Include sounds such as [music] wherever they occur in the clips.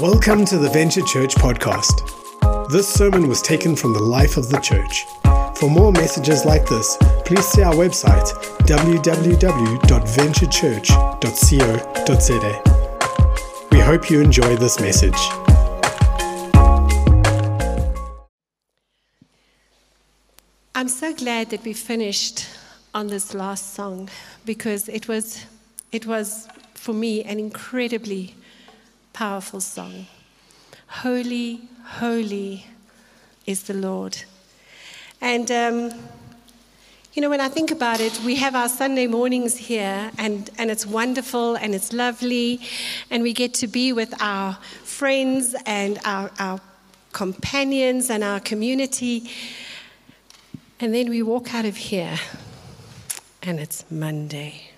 Welcome to the Venture Church podcast. This sermon was taken from the life of the church. For more messages like this, please see our website www.venturechurch.co.za. We hope you enjoy this message. I'm so glad that we finished on this last song because it was, it was for me an incredibly powerful song. Holy, holy is the Lord. And, um, you know, when I think about it, we have our Sunday mornings here, and, and it's wonderful and it's lovely, and we get to be with our friends and our, our companions and our community. And then we walk out of here, and it's Monday.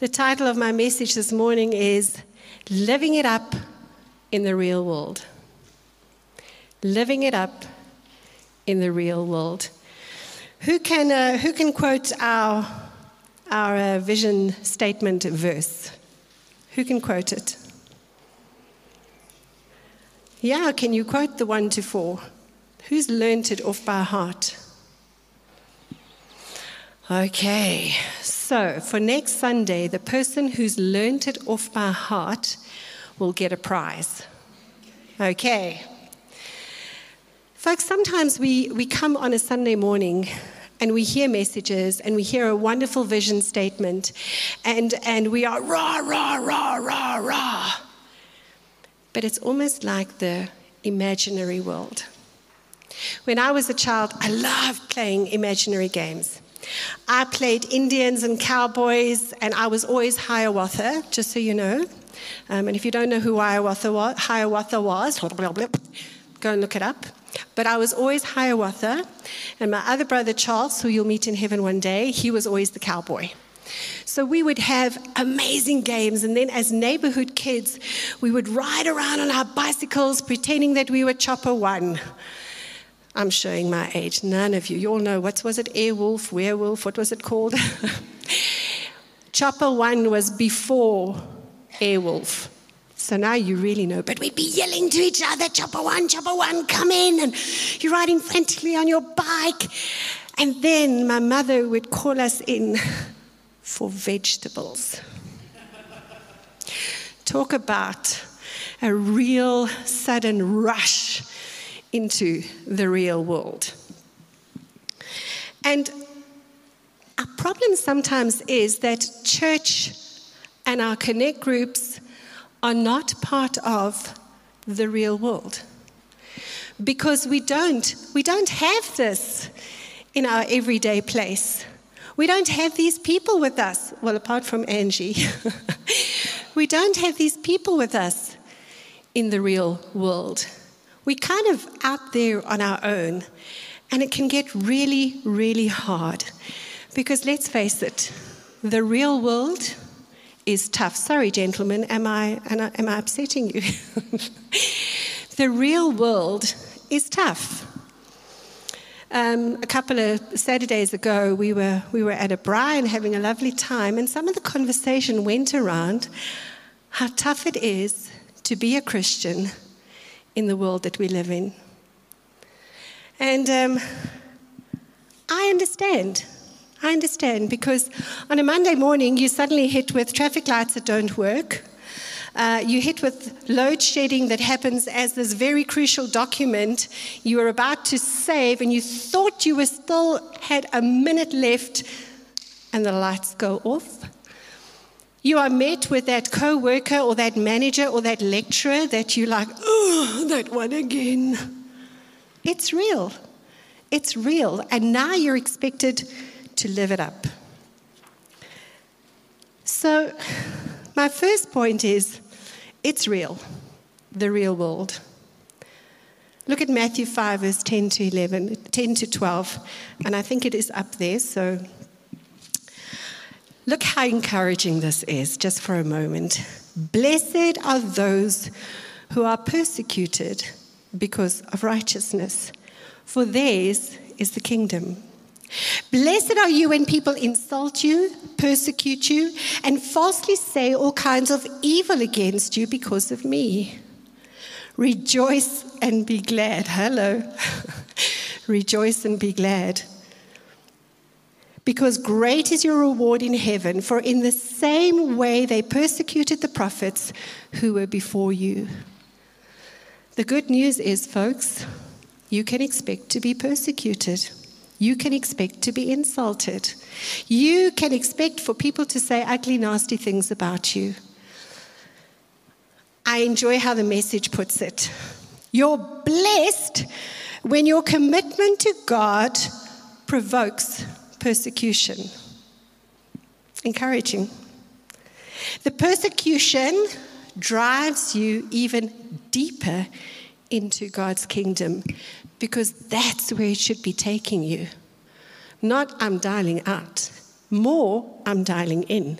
The title of my message this morning is Living It Up in the Real World. Living It Up in the Real World. Who can, uh, who can quote our, our uh, vision statement verse? Who can quote it? Yeah, can you quote the one to four? Who's learnt it off by heart? Okay, so for next Sunday, the person who's learnt it off by heart will get a prize. Okay. Folks, sometimes we, we come on a Sunday morning and we hear messages and we hear a wonderful vision statement and, and we are rah, rah, rah, rah, rah. But it's almost like the imaginary world. When I was a child, I loved playing imaginary games. I played Indians and cowboys, and I was always Hiawatha, just so you know. Um, and if you don't know who Hiawatha was, Hiawatha was, go and look it up. But I was always Hiawatha, and my other brother Charles, who you'll meet in heaven one day, he was always the cowboy. So we would have amazing games, and then as neighborhood kids, we would ride around on our bicycles pretending that we were Chopper One. I'm showing my age. None of you. You all know what was it? Airwolf, werewolf, what was it called? [laughs] Chopper one was before Airwolf. So now you really know. But we'd be yelling to each other, Chopper one, Chopper one, come in. And you're riding frantically on your bike. And then my mother would call us in [laughs] for vegetables. Talk about a real sudden rush into the real world. And our problem sometimes is that church and our connect groups are not part of the real world. Because we don't, we don't have this in our everyday place. We don't have these people with us. Well, apart from Angie, [laughs] we don't have these people with us in the real world we're kind of out there on our own, and it can get really, really hard. Because let's face it, the real world is tough. Sorry, gentlemen, am I, am I upsetting you? [laughs] the real world is tough. Um, a couple of Saturdays ago, we were, we were at a braai and having a lovely time, and some of the conversation went around how tough it is to be a Christian in the world that we live in. And um, I understand. I understand because on a Monday morning, you suddenly hit with traffic lights that don't work. Uh, you hit with load shedding that happens as this very crucial document you were about to save, and you thought you were still had a minute left, and the lights go off. You are met with that co worker or that manager or that lecturer that you like, oh, that one again. It's real. It's real. And now you're expected to live it up. So, my first point is it's real, the real world. Look at Matthew 5, verse 10 to 11, 10 to 12, and I think it is up there, so Look how encouraging this is, just for a moment. Blessed are those who are persecuted because of righteousness, for theirs is the kingdom. Blessed are you when people insult you, persecute you, and falsely say all kinds of evil against you because of me. Rejoice and be glad. Hello. [laughs] Rejoice and be glad. Because great is your reward in heaven, for in the same way they persecuted the prophets who were before you. The good news is, folks, you can expect to be persecuted. You can expect to be insulted. You can expect for people to say ugly, nasty things about you. I enjoy how the message puts it. You're blessed when your commitment to God provokes persecution. Encouraging. The persecution drives you even deeper into God's kingdom because that's where it should be taking you. Not I'm dialing out, more I'm dialing in.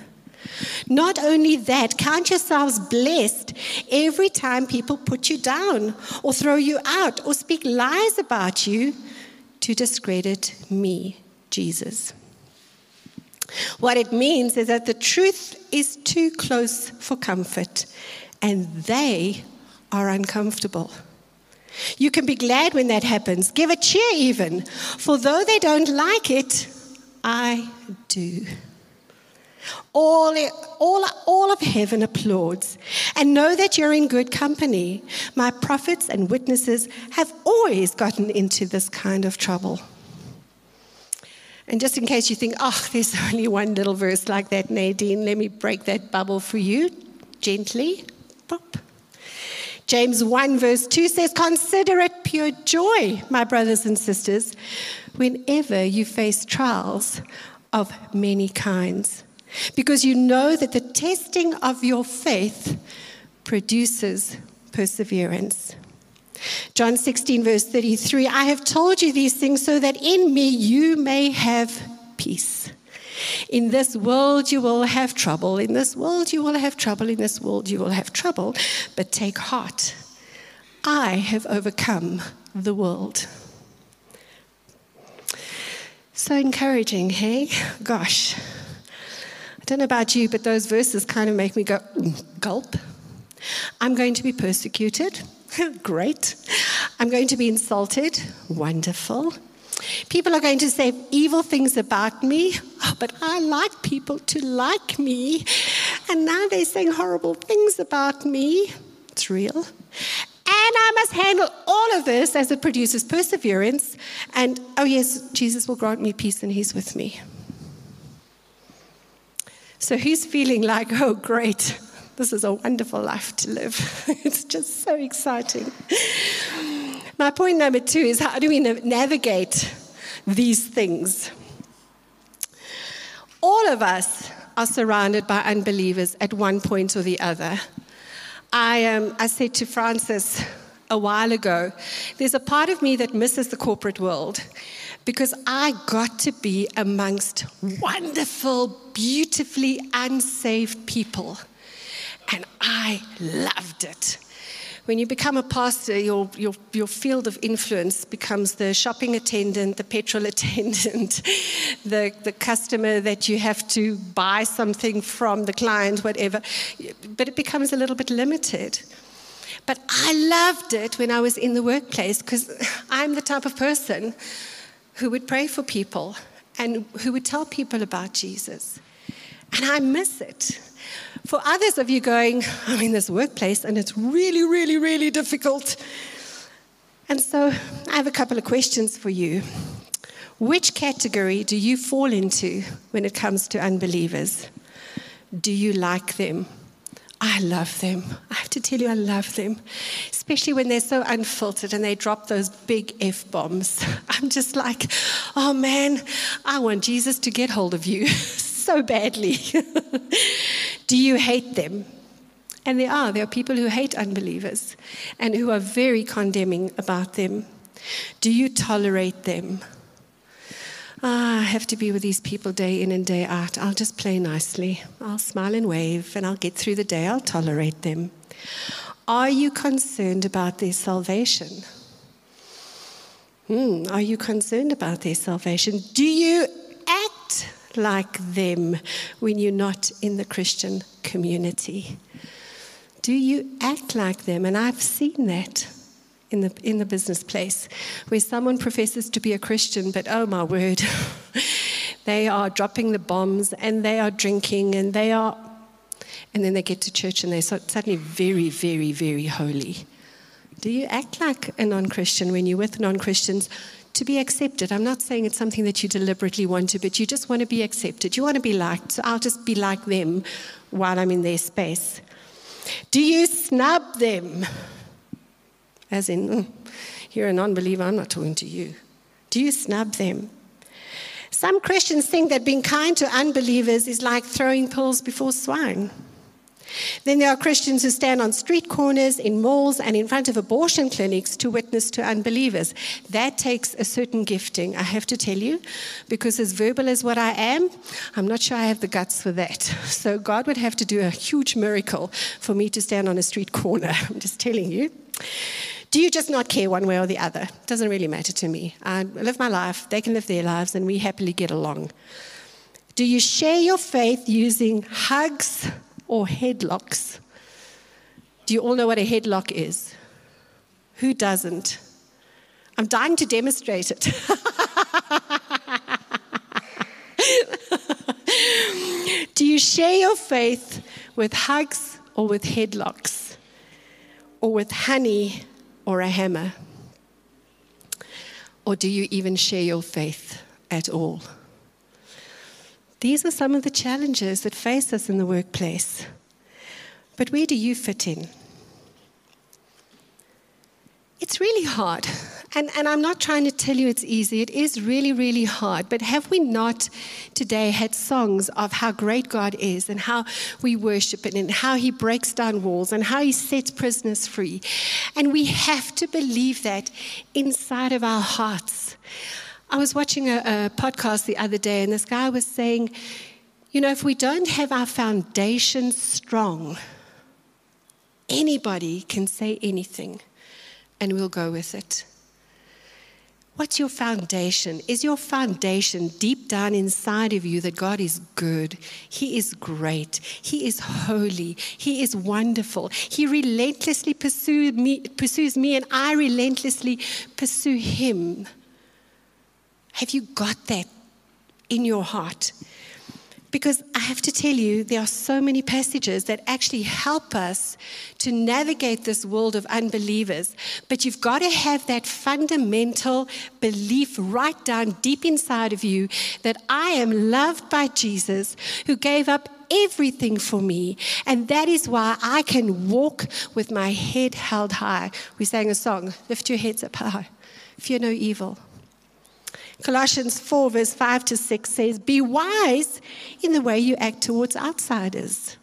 Not only that, count yourselves blessed every time people put you down or throw you out or speak lies about you to discredit me, Jesus. What it means is that the truth is too close for comfort, and they are uncomfortable. You can be glad when that happens. Give a cheer, even. For though they don't like it, I do. All, all, all of heaven applauds. And know that you're in good company. My prophets and witnesses have always gotten into this kind of trouble. And just in case you think, oh, there's [laughs] only one little verse like that, Nadine, let me break that bubble for you gently. Pop. James 1, verse 2 says, Consider it pure joy, my brothers and sisters, whenever you face trials of many kinds, because you know that the testing of your faith produces perseverance. John 16, verse 33 I have told you these things so that in me you may have peace. In this world you will have trouble. In this world you will have trouble. In this world you will have trouble. But take heart. I have overcome the world. So encouraging, hey? Gosh. I don't know about you, but those verses kind of make me go, mm, gulp. I'm going to be persecuted. [laughs] Great. I'm going to be insulted. Wonderful. People are going to say evil things about me, [laughs] but I like people to like me. And now they're saying horrible things about me. It's real. And I must handle all of this as it produces perseverance. And oh, yes, Jesus will grant me peace and He's with me. So he's feeling like, oh, great, this is a wonderful life to live. [laughs] it's just so exciting. My point number two is how do we navigate these things? All of us are surrounded by unbelievers at one point or the other. I, um, I said to Francis a while ago, there's a part of me that misses the corporate world because I got to be amongst wonderful, beautifully unsaved people. And I loved it. When you become a pastor, your, your, your field of influence becomes the shopping attendant, the petrol [laughs] attendant, the, the customer that you have to buy something from, the client, whatever. But it becomes a little bit limited. But I loved it when I was in the workplace because [laughs] I'm the type of person who would pray for people and who would tell people about Jesus. And I miss it. For others of you going, I'm in this workplace and it's really, really, really difficult. And so I have a couple of questions for you. Which category do you fall into when it comes to unbelievers? Do you like them? I love them. I have to tell you, I love them, especially when they're so unfiltered and they drop those big F bombs. [laughs] I'm just like, oh man, I want Jesus to get hold of you [laughs] so badly. [laughs] Do you hate them? And there are. There are people who hate unbelievers and who are very condemning about them. Do you tolerate them? Ah, I have to be with these people day in and day out. I'll just play nicely. I'll smile and wave and I'll get through the day. I'll tolerate them. Are you concerned about their salvation? Hmm, are you concerned about their salvation? Do you like them when you're not in the Christian community? Do you act like them? And I've seen that in the, in the business place where someone professes to be a Christian, but oh my word, [laughs] they are dropping the bombs and they are drinking and they are, and then they get to church and they're suddenly very, very, very holy. Do you act like a non Christian when you're with non Christians to be accepted? I'm not saying it's something that you deliberately want to, but you just want to be accepted. You want to be liked, so I'll just be like them while I'm in their space. Do you snub them? As in, mm, you're a non believer, I'm not talking to you. Do you snub them? Some Christians think that being kind to unbelievers is like throwing pearls before swine. Then there are Christians who stand on street corners, in malls, and in front of abortion clinics to witness to unbelievers. That takes a certain gifting, I have to tell you, because as verbal as what I am, I'm not sure I have the guts for that. [laughs] So God would have to do a huge miracle for me to stand on a street corner. [laughs] I'm just telling you. Do you just not care one way or the other? It doesn't really matter to me. I live my life, they can live their lives, and we happily get along. Do you share your faith using hugs or headlocks? Do you all know what a headlock is? Who doesn't? I'm dying to demonstrate it. [laughs] Do you share your faith with hugs or with headlocks? Or with honey or a hammer? Or do you even share your faith at all? These are some of the challenges that face us in the workplace. But where do you fit in? It's really hard. And, and I'm not trying to tell you it's easy. It is really, really hard. But have we not today had songs of how great God is and how we worship it and how He breaks down walls and how He sets prisoners free? And we have to believe that inside of our hearts. I was watching a, a podcast the other day, and this guy was saying, you know, if we don't have our foundation strong, anybody can say anything and we'll go with it. What's your foundation? Is your foundation deep down inside of you that God is good? He is great. He is holy. He is wonderful. He relentlessly pursues me, pursues me and I relentlessly pursue him. Have you got that in your heart? Because I have to tell you, there are so many passages that actually help us to navigate this world of unbelievers. But you've got to have that fundamental belief right down deep inside of you that I am loved by Jesus who gave up everything for me. And that is why I can walk with my head held high. We sang a song, Lift Your Heads Up High, Fear No Evil. Colossians 4, verse 5 to 6 says, Be wise in the way you act towards outsiders.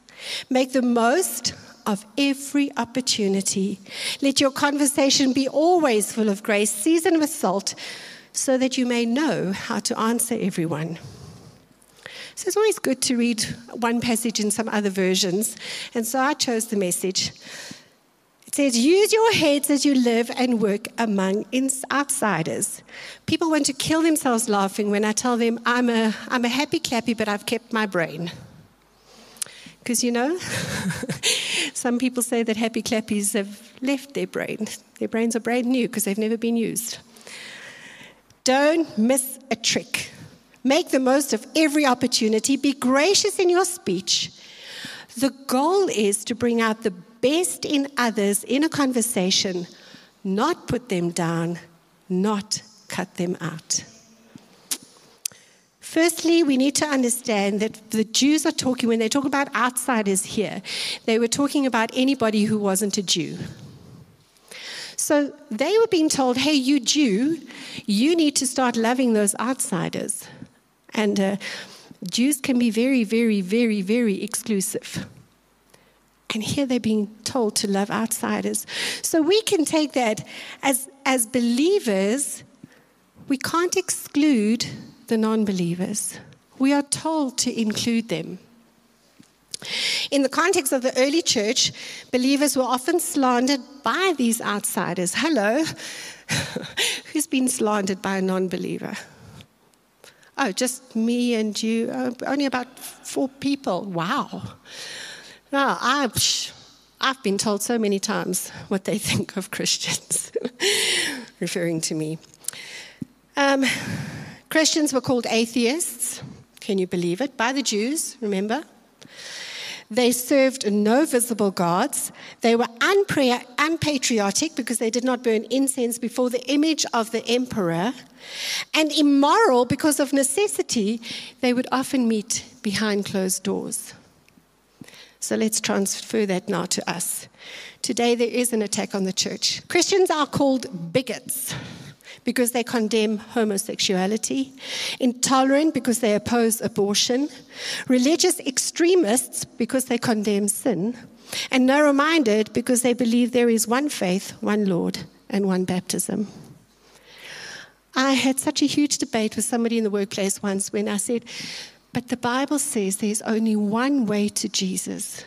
Make the most of every opportunity. Let your conversation be always full of grace, seasoned with salt, so that you may know how to answer everyone. So it's always good to read one passage in some other versions. And so I chose the message. It says, use your heads as you live and work among outsiders. People want to kill themselves laughing when I tell them, I'm a, I'm a happy clappy, but I've kept my brain. Because, you know, [laughs] some people say that happy clappies have left their brain. Their brains are brand new because they've never been used. Don't miss a trick. Make the most of every opportunity. Be gracious in your speech. The goal is to bring out the best in others in a conversation, not put them down, not cut them out. Firstly, we need to understand that the Jews are talking, when they talk about outsiders here, they were talking about anybody who wasn't a Jew. So they were being told, hey, you Jew, you need to start loving those outsiders. And uh, Jews can be very, very, very, very exclusive. And here they're being told to love outsiders. So we can take that as, as believers, we can't exclude the non believers. We are told to include them. In the context of the early church, believers were often slandered by these outsiders. Hello, [laughs] Who's been slandered by a non believer? Oh, just me and you. Oh, only about four people. Wow. Now, I've, I've been told so many times what they [laughs] think of Christians, referring to me. Um, Christians were called atheists. Can you believe it? By the Jews, remember? They served no visible gods. They were unpatriotic because they did not burn incense before the image of the emperor. And immoral because of necessity, they would often meet behind closed doors. So let's transfer that now to us. Today, there is an attack on the church. Christians are called bigots because they condemn homosexuality, intolerant because they oppose abortion, religious extremists because they condemn sin, and narrow minded because they believe there is one faith, one Lord, and one baptism. I had such a huge debate with somebody in the workplace once when I said, But the Bible says there's only one way to Jesus.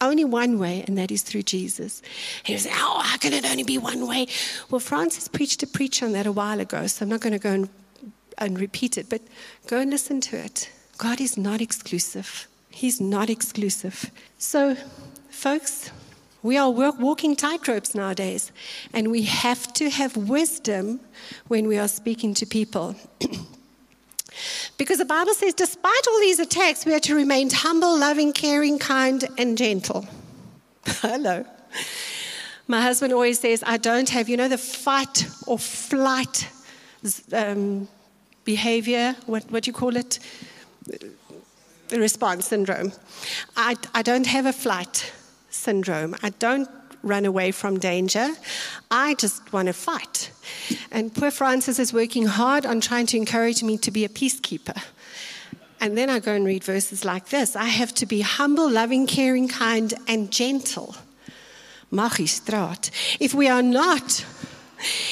Only one way, and that is through Jesus. He was, Oh, how can it only be one way? Well, Francis preached a preach on that a while ago, so I'm not going to go and, and repeat it, but go and listen to it. God is not exclusive. He's not exclusive. So, folks, we are walking tightropes nowadays, and we have to have wisdom when we are speaking to people. [clears throat] Because the Bible says, despite all these attacks, we are to remain humble, loving, caring, kind, and gentle. [laughs] Hello. My husband always says, I don't have, you know, the fight or flight um, behavior, what, what do you call it? The response syndrome. I, I don't have a flight syndrome. I don't run away from danger. I just want to fight. And poor Francis is working hard on trying to encourage me to be a peacekeeper. And then I go and read verses like this I have to be humble, loving, caring, kind, and gentle. Magistraat. If we are not,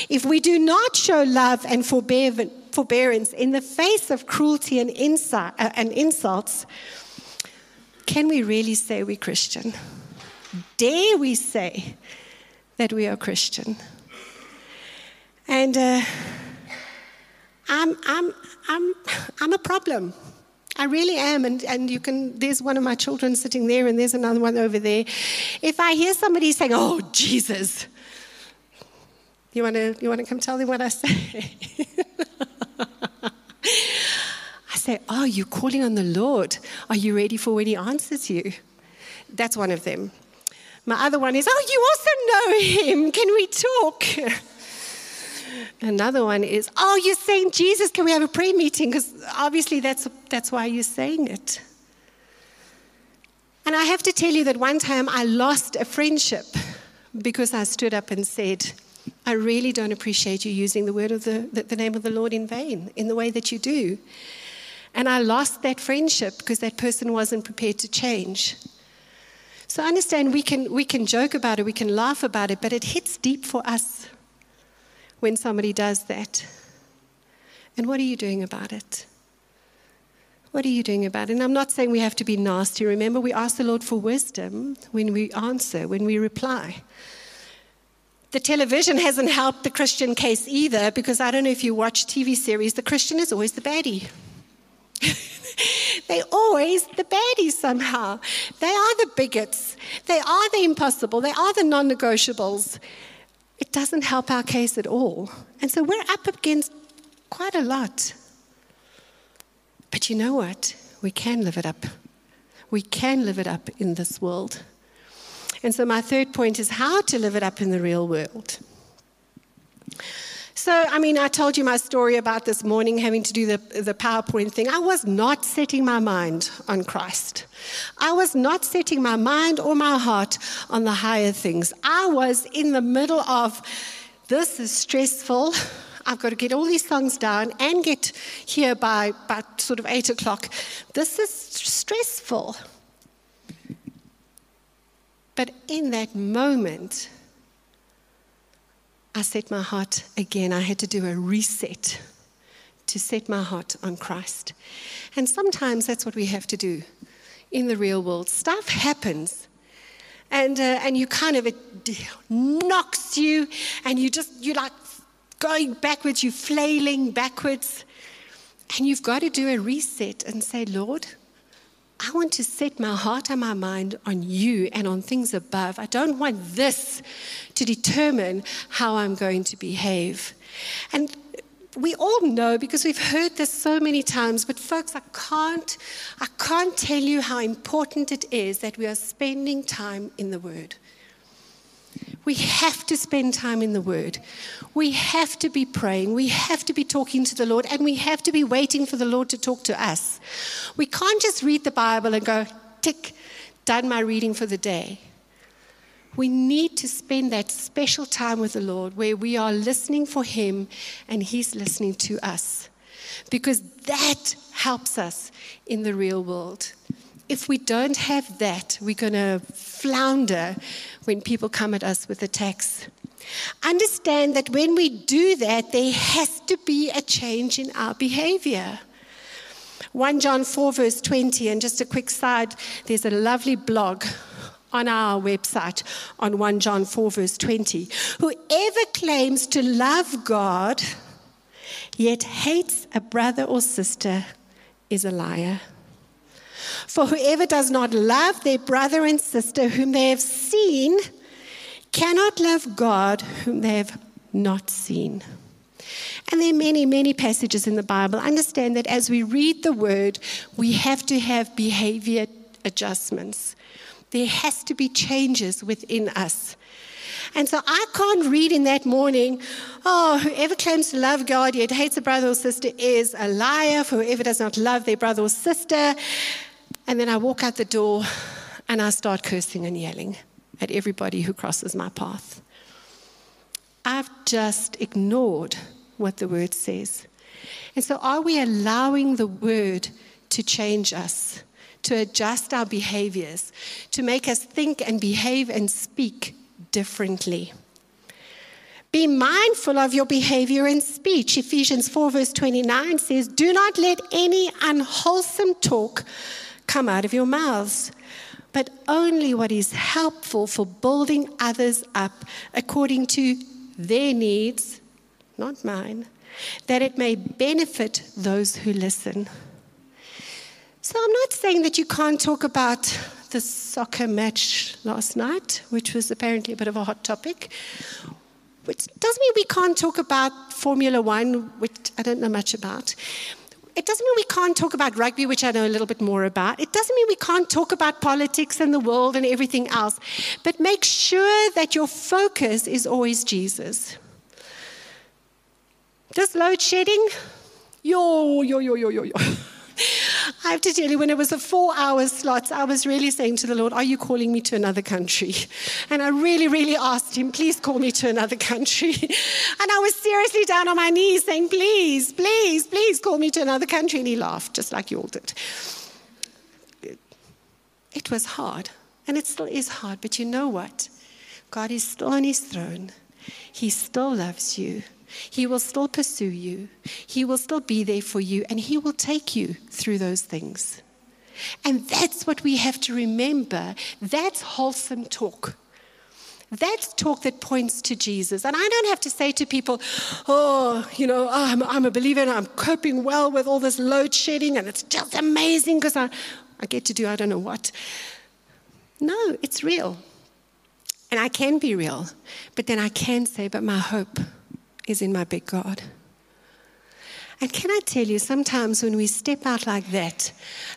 if we do not show love and forbearance in the face of cruelty and, uh, and insults, can we really say we're Christian? Dare we say that we are Christian? And uh, I'm, I'm, I'm, I'm a problem. I really am. And, and you can, there's one of my children sitting there, and there's another one over there. If I hear somebody saying, Oh, Jesus, you want to you wanna come tell them what I say? [laughs] I say, Oh, you're calling on the Lord. Are you ready for when He answers you? That's one of them. My other one is, Oh, you also know him. Can we talk? [laughs] Another one is, Oh, you're saying Jesus. Can we have a prayer meeting? Because obviously that's, that's why you're saying it. And I have to tell you that one time I lost a friendship because I stood up and said, I really don't appreciate you using the word of the, the, the, name of the Lord in vain in the way that you do. And I lost that friendship because that person wasn't prepared to change. So I understand we can, we can joke about it, we can laugh about it, but it hits deep for us when somebody does that. And what are you doing about it? What are you doing about it? And I'm not saying we have to be nasty. Remember, we ask the Lord for wisdom when we answer, when we reply. The television hasn't helped the Christian case either because I don't know if you watch TV series, the Christian is always the baddie. [laughs] They're always the baddies somehow. They are the bigots. They are the impossible. They are the non negotiables. It doesn't help our case at all. And so we're up against quite a lot. But you know what? We can live it up. We can live it up in this world. And so, my third point is how to live it up in the real world. So, I mean, I told you my story about this morning having to do the, the PowerPoint thing. I was not setting my mind on Christ. I was not setting my mind or my heart on the higher things. I was in the middle of this is stressful. I've got to get all these songs down and get here by, by sort of eight o'clock. This is stressful. But in that moment, I set my heart again. I had to do a reset to set my heart on Christ. And sometimes that's what we have to do in the real world. Stuff happens. and, uh, and you kind of, it knocks you, and you just, you're like going backwards, you're flailing backwards. And you've got to do a reset and say, Lord, I want to set my heart and my mind on you and on things above. I don't want this to determine how I'm going to behave. And we all know because we've heard this so many times, but folks, I can't, I can't tell you how important it is that we are spending time in the Word. We have to spend time in the Word. We have to be praying. We have to be talking to the Lord, and we have to be waiting for the Lord to talk to us. We can't just read the Bible and go, tick, done my reading for the day. We need to spend that special time with the Lord where we are listening for Him and He's listening to us. Because that helps us in the real world. If we don't have that, we're going to flounder when people come at us with attacks. Understand that when we do that, there has to be a change in our behavior. 1 John 4, verse 20, and just a quick side, there's a lovely blog on our website on 1 John 4, verse 20. Whoever claims to love God yet hates a brother or sister is a liar. For whoever does not love their brother and sister whom they have seen cannot love God whom they have not seen. And there are many, many passages in the Bible. Understand that as we read the word, we have to have behavior adjustments. There has to be changes within us. And so I can't read in that morning, oh, whoever claims to love God yet hates a brother or sister is a liar, for whoever does not love their brother or sister. And then I walk out the door and I start cursing and yelling at everybody who crosses my path. I've just ignored what the word says. And so, are we allowing the word to change us? to adjust our behaviors, to make us think and behave and speak differently. Be mindful of your behavior and speech. Ephesians 4, verse 29 says, Do not let any unwholesome talk come out of your mouths, but only what is helpful for building others up according to their needs, not mine, that it may benefit those who listen. So I'm not saying that you can't talk about the soccer match last night, which was apparently a bit of a hot topic. Which doesn't mean we can't talk about Formula One, which I don't know much about. It doesn't mean we can't talk about rugby, which I know a little bit more about. It doesn't mean we can't talk about politics and the world and everything else. But make sure that your focus is always Jesus. This load shedding, yo, yo, yo, yo, yo, yo. [laughs] I have to tell you, when it was a four hour slot, I was really saying to the Lord, Are you calling me to another country? [laughs] And I really, really asked Him, Please call me to another country. [laughs] and I was seriously down on my knees saying, Please, please, please call me to another country. And He laughed, just like you all did. It was hard, and it still is hard, but you know what? God is still on His throne, He still loves you. He will still pursue you. He will still be there for you, and He will take you through those things. And that's what we have to remember. That's wholesome talk. That's talk that points to Jesus. And I don't have to say to people, oh, you know, oh, I'm, I'm, a believer and I'm coping well with all this load shedding and it's just amazing because I, I get to do I don't know what. No, it's real. And I can be real. But then I can say, but my hope is in my big God. And can I tell you, sometimes when we step out like that,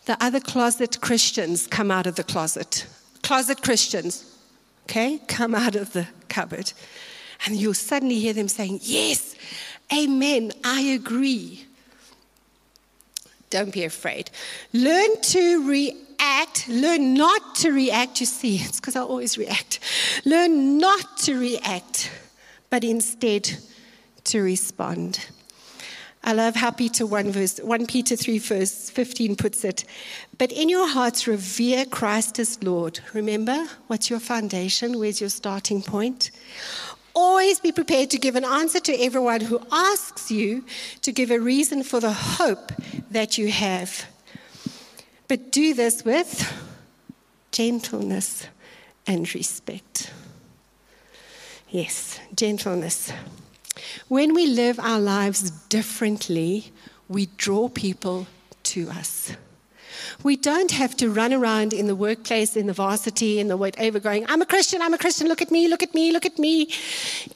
the other closet Christians come out of the closet. Closet Christians, okay, come out of the cupboard. And you'll suddenly hear them saying, Yes, amen, I agree. Don't be afraid. Learn to react. Learn not to react. You see, it's because I always react. Learn not to react, but instead to respond. I love how Peter 1, verse, 1 Peter 3, verse 15 puts it. But in your hearts, revere Christ as Lord. Remember, what's your foundation? Where's your starting point? Always be prepared to give an answer to everyone who asks you to give a reason for the hope that you have. But do this with gentleness and respect. Yes, gentleness. When we live our lives differently, we draw people to us. We don't have to run around in the workplace, in the varsity, in the whatever, going, I'm a Christian, I'm a Christian, look at me, look at me, look at me.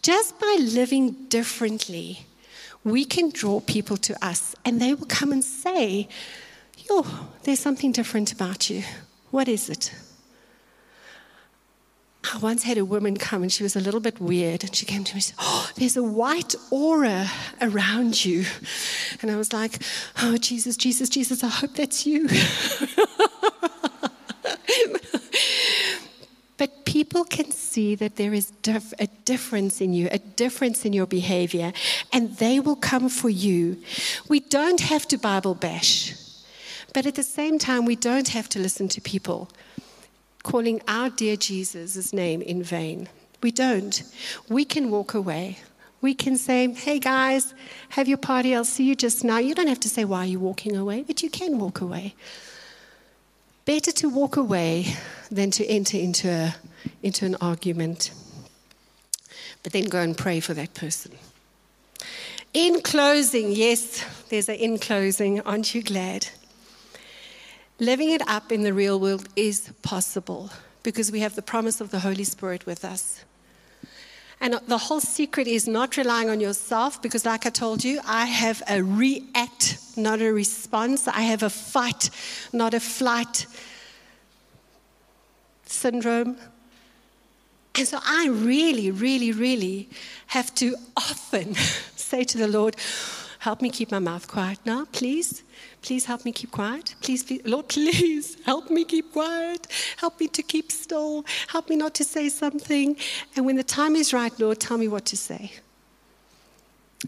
Just by living differently, we can draw people to us and they will come and say, Yo, there's something different about you. What is it? I once had a woman come and she was a little bit weird and she came to me and said, Oh, there's a white aura around you. And I was like, Oh, Jesus, Jesus, Jesus, I hope that's you. [laughs] but people can see that there is a difference in you, a difference in your behavior, and they will come for you. We don't have to Bible bash, but at the same time, we don't have to listen to people calling our dear Jesus' name in vain. We don't. We can walk away. We can say, hey guys, have your party, I'll see you just now. You don't have to say why you're walking away, but you can walk away. Better to walk away than to enter into, a, into an argument. But then go and pray for that person. In closing, yes, there's an in closing. Aren't you glad? Living it up in the real world is possible because we have the promise of the Holy Spirit with us. And the whole secret is not relying on yourself because, like I told you, I have a react, not a response. I have a fight, not a flight syndrome. And so I really, really, really have to [laughs] often say to the Lord, Help me keep my mouth quiet now, please. Please help me keep quiet. Please, Lord, [laughs] please help me keep quiet. Help me to keep still. Help me not to say something. And when the time is right, Lord, tell me what to say.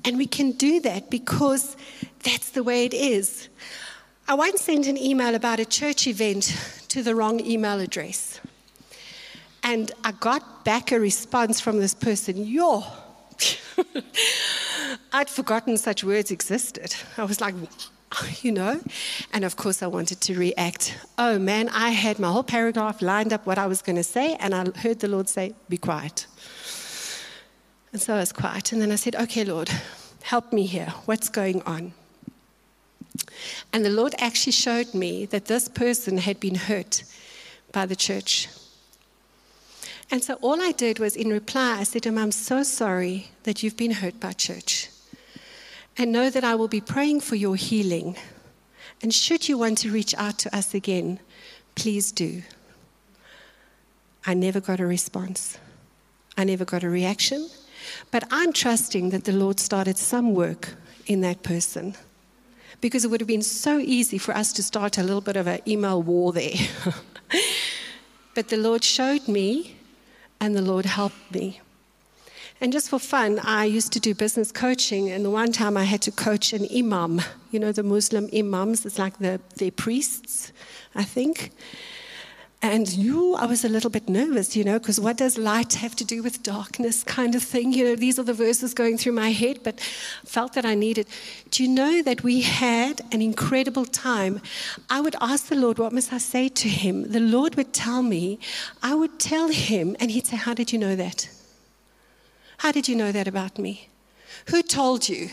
And we can do that because that's the way it is. I once sent an email about a church event to the wrong email address. And I got back a response from this person, Yo, [laughs] I'd forgotten such words existed. I was like, [laughs] you know? And of course, I wanted to react. Oh man, I had my whole paragraph lined up what I was going to say, and I heard the Lord say, Be quiet. And so I was quiet. And then I said, Okay, Lord, help me here. What's going on? And the Lord actually showed me that this person had been hurt by the church. And so all I did was in reply, I said to him, I'm so sorry that you've been hurt by church and know that I will be praying for your healing. And should you want to reach out to us again, please do. I never got a response, I never got a reaction, but I'm trusting that the Lord started some work in that person. Because it would have been so easy for us to start a little bit of an email war there. [laughs] but the Lord showed me, and the Lord helped me. And just for fun, I used to do business coaching, and the one time I had to coach an imam. You know, the Muslim imams, it's like the, their priests, I think. And you, I was a little bit nervous, you know, because what does light have to do with darkness, kind of thing? You know, these are the verses going through my head, but felt that I needed. Do you know that we had an incredible time? I would ask the Lord, what must I say to him? The Lord would tell me, I would tell him, and he'd say, How did you know that? How did you know that about me? Who told you?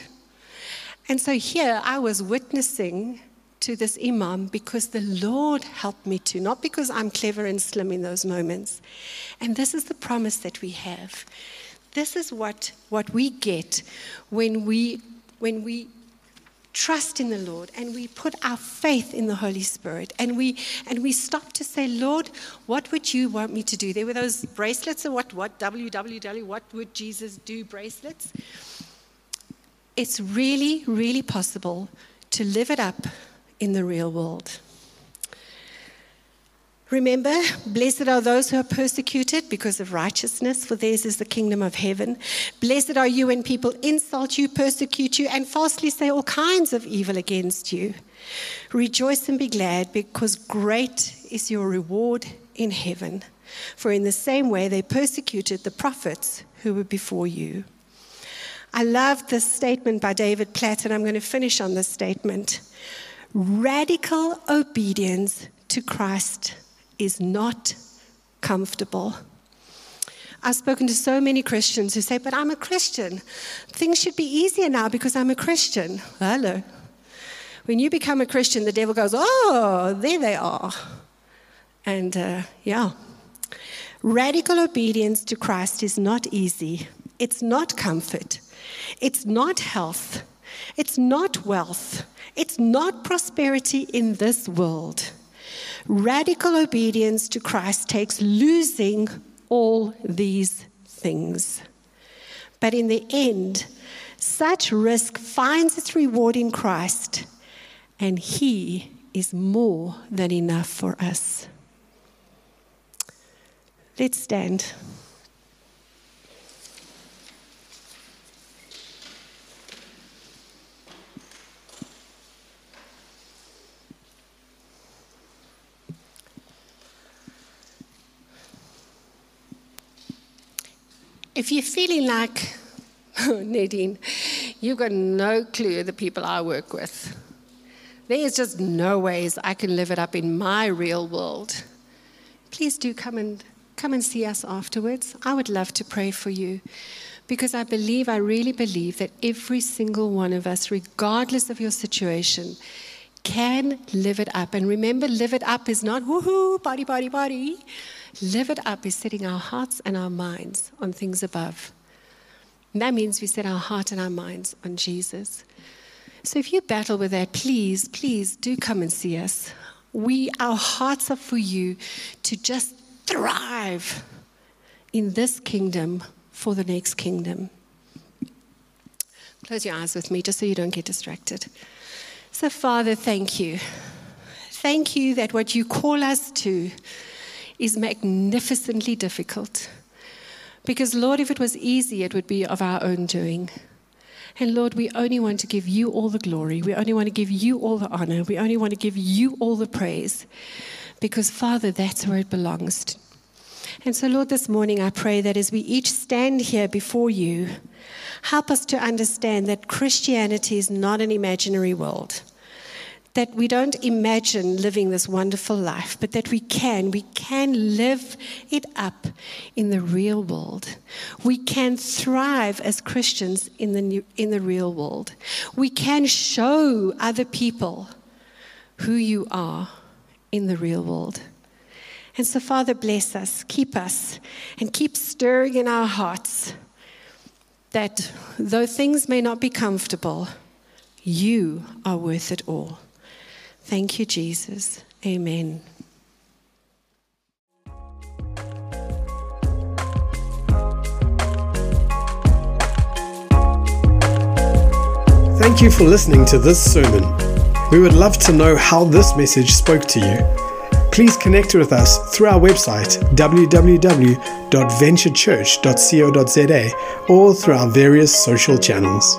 And so here I was witnessing to this imam because the Lord helped me to, not because I'm clever and slim in those moments. And this is the promise that we have. This is what, what we get when we, when we trust in the Lord and we put our faith in the Holy Spirit and we and we stop to say, Lord, what would you want me to do? There were those bracelets or what what www what would Jesus do bracelets. It's really, really possible to live it up in the real world. Remember, blessed are those who are persecuted because of righteousness, for theirs is the kingdom of heaven. Blessed are you when people insult you, persecute you, and falsely say all kinds of evil against you. Rejoice and be glad, because great is your reward in heaven. For in the same way they persecuted the prophets who were before you. I love this statement by David Platt, and I'm going to finish on this statement. Radical obedience to Christ is not comfortable. I've spoken to so many Christians who say, But I'm a Christian. Things should be easier now because I'm a Christian. Hello. When you become a Christian, the devil goes, Oh, there they are. And uh, yeah. Radical obedience to Christ is not easy. It's not comfort. It's not health. It's not wealth. It's not prosperity in this world. Radical obedience to Christ takes losing all these things. But in the end, such risk finds its reward in Christ, and He is more than enough for us. Let's stand. If you're feeling like, [laughs] oh, Nadine, you've got no clue the people I work with. There's just no ways I can live it up in my real world. Please do come and come and see us afterwards. I would love to pray for you because I believe, I really believe that every single one of us, regardless of your situation, can live it up. And remember, live it up is not woohoo, body, body, body. Live it up is setting our hearts and our minds on things above. And that means we set our heart and our minds on Jesus. So if you battle with that, please, please do come and see us. We, our hearts are for you to just thrive in this kingdom for the next kingdom. Close your eyes with me just so you don't get distracted. So, Father, thank you. Thank you that what you call us to is magnificently difficult. Because, Lord, if it was easy, it would be of our own doing. And Lord, we only want to give you all the glory. We only want to give you all the honor. We only want to give you all the praise. Because, Father, that's where it belongs. And so, Lord, this morning I pray that as we each stand here before you, help us to understand that Christianity is not an imaginary world that we don't imagine living this wonderful life, but that we can. We can live it up in the real world. We can thrive as Christians in the, new, in the real world. We can show other people who you are in the real world. And so, Father, bless us, keep us, and keep stirring in our hearts that though things may not be comfortable, you are worth it all. Thank you, Jesus. Amen. Thank you for listening to this sermon. We would love to know how this message spoke to you. Please connect with us through our website www.venturechurch.co.za or through our various social channels.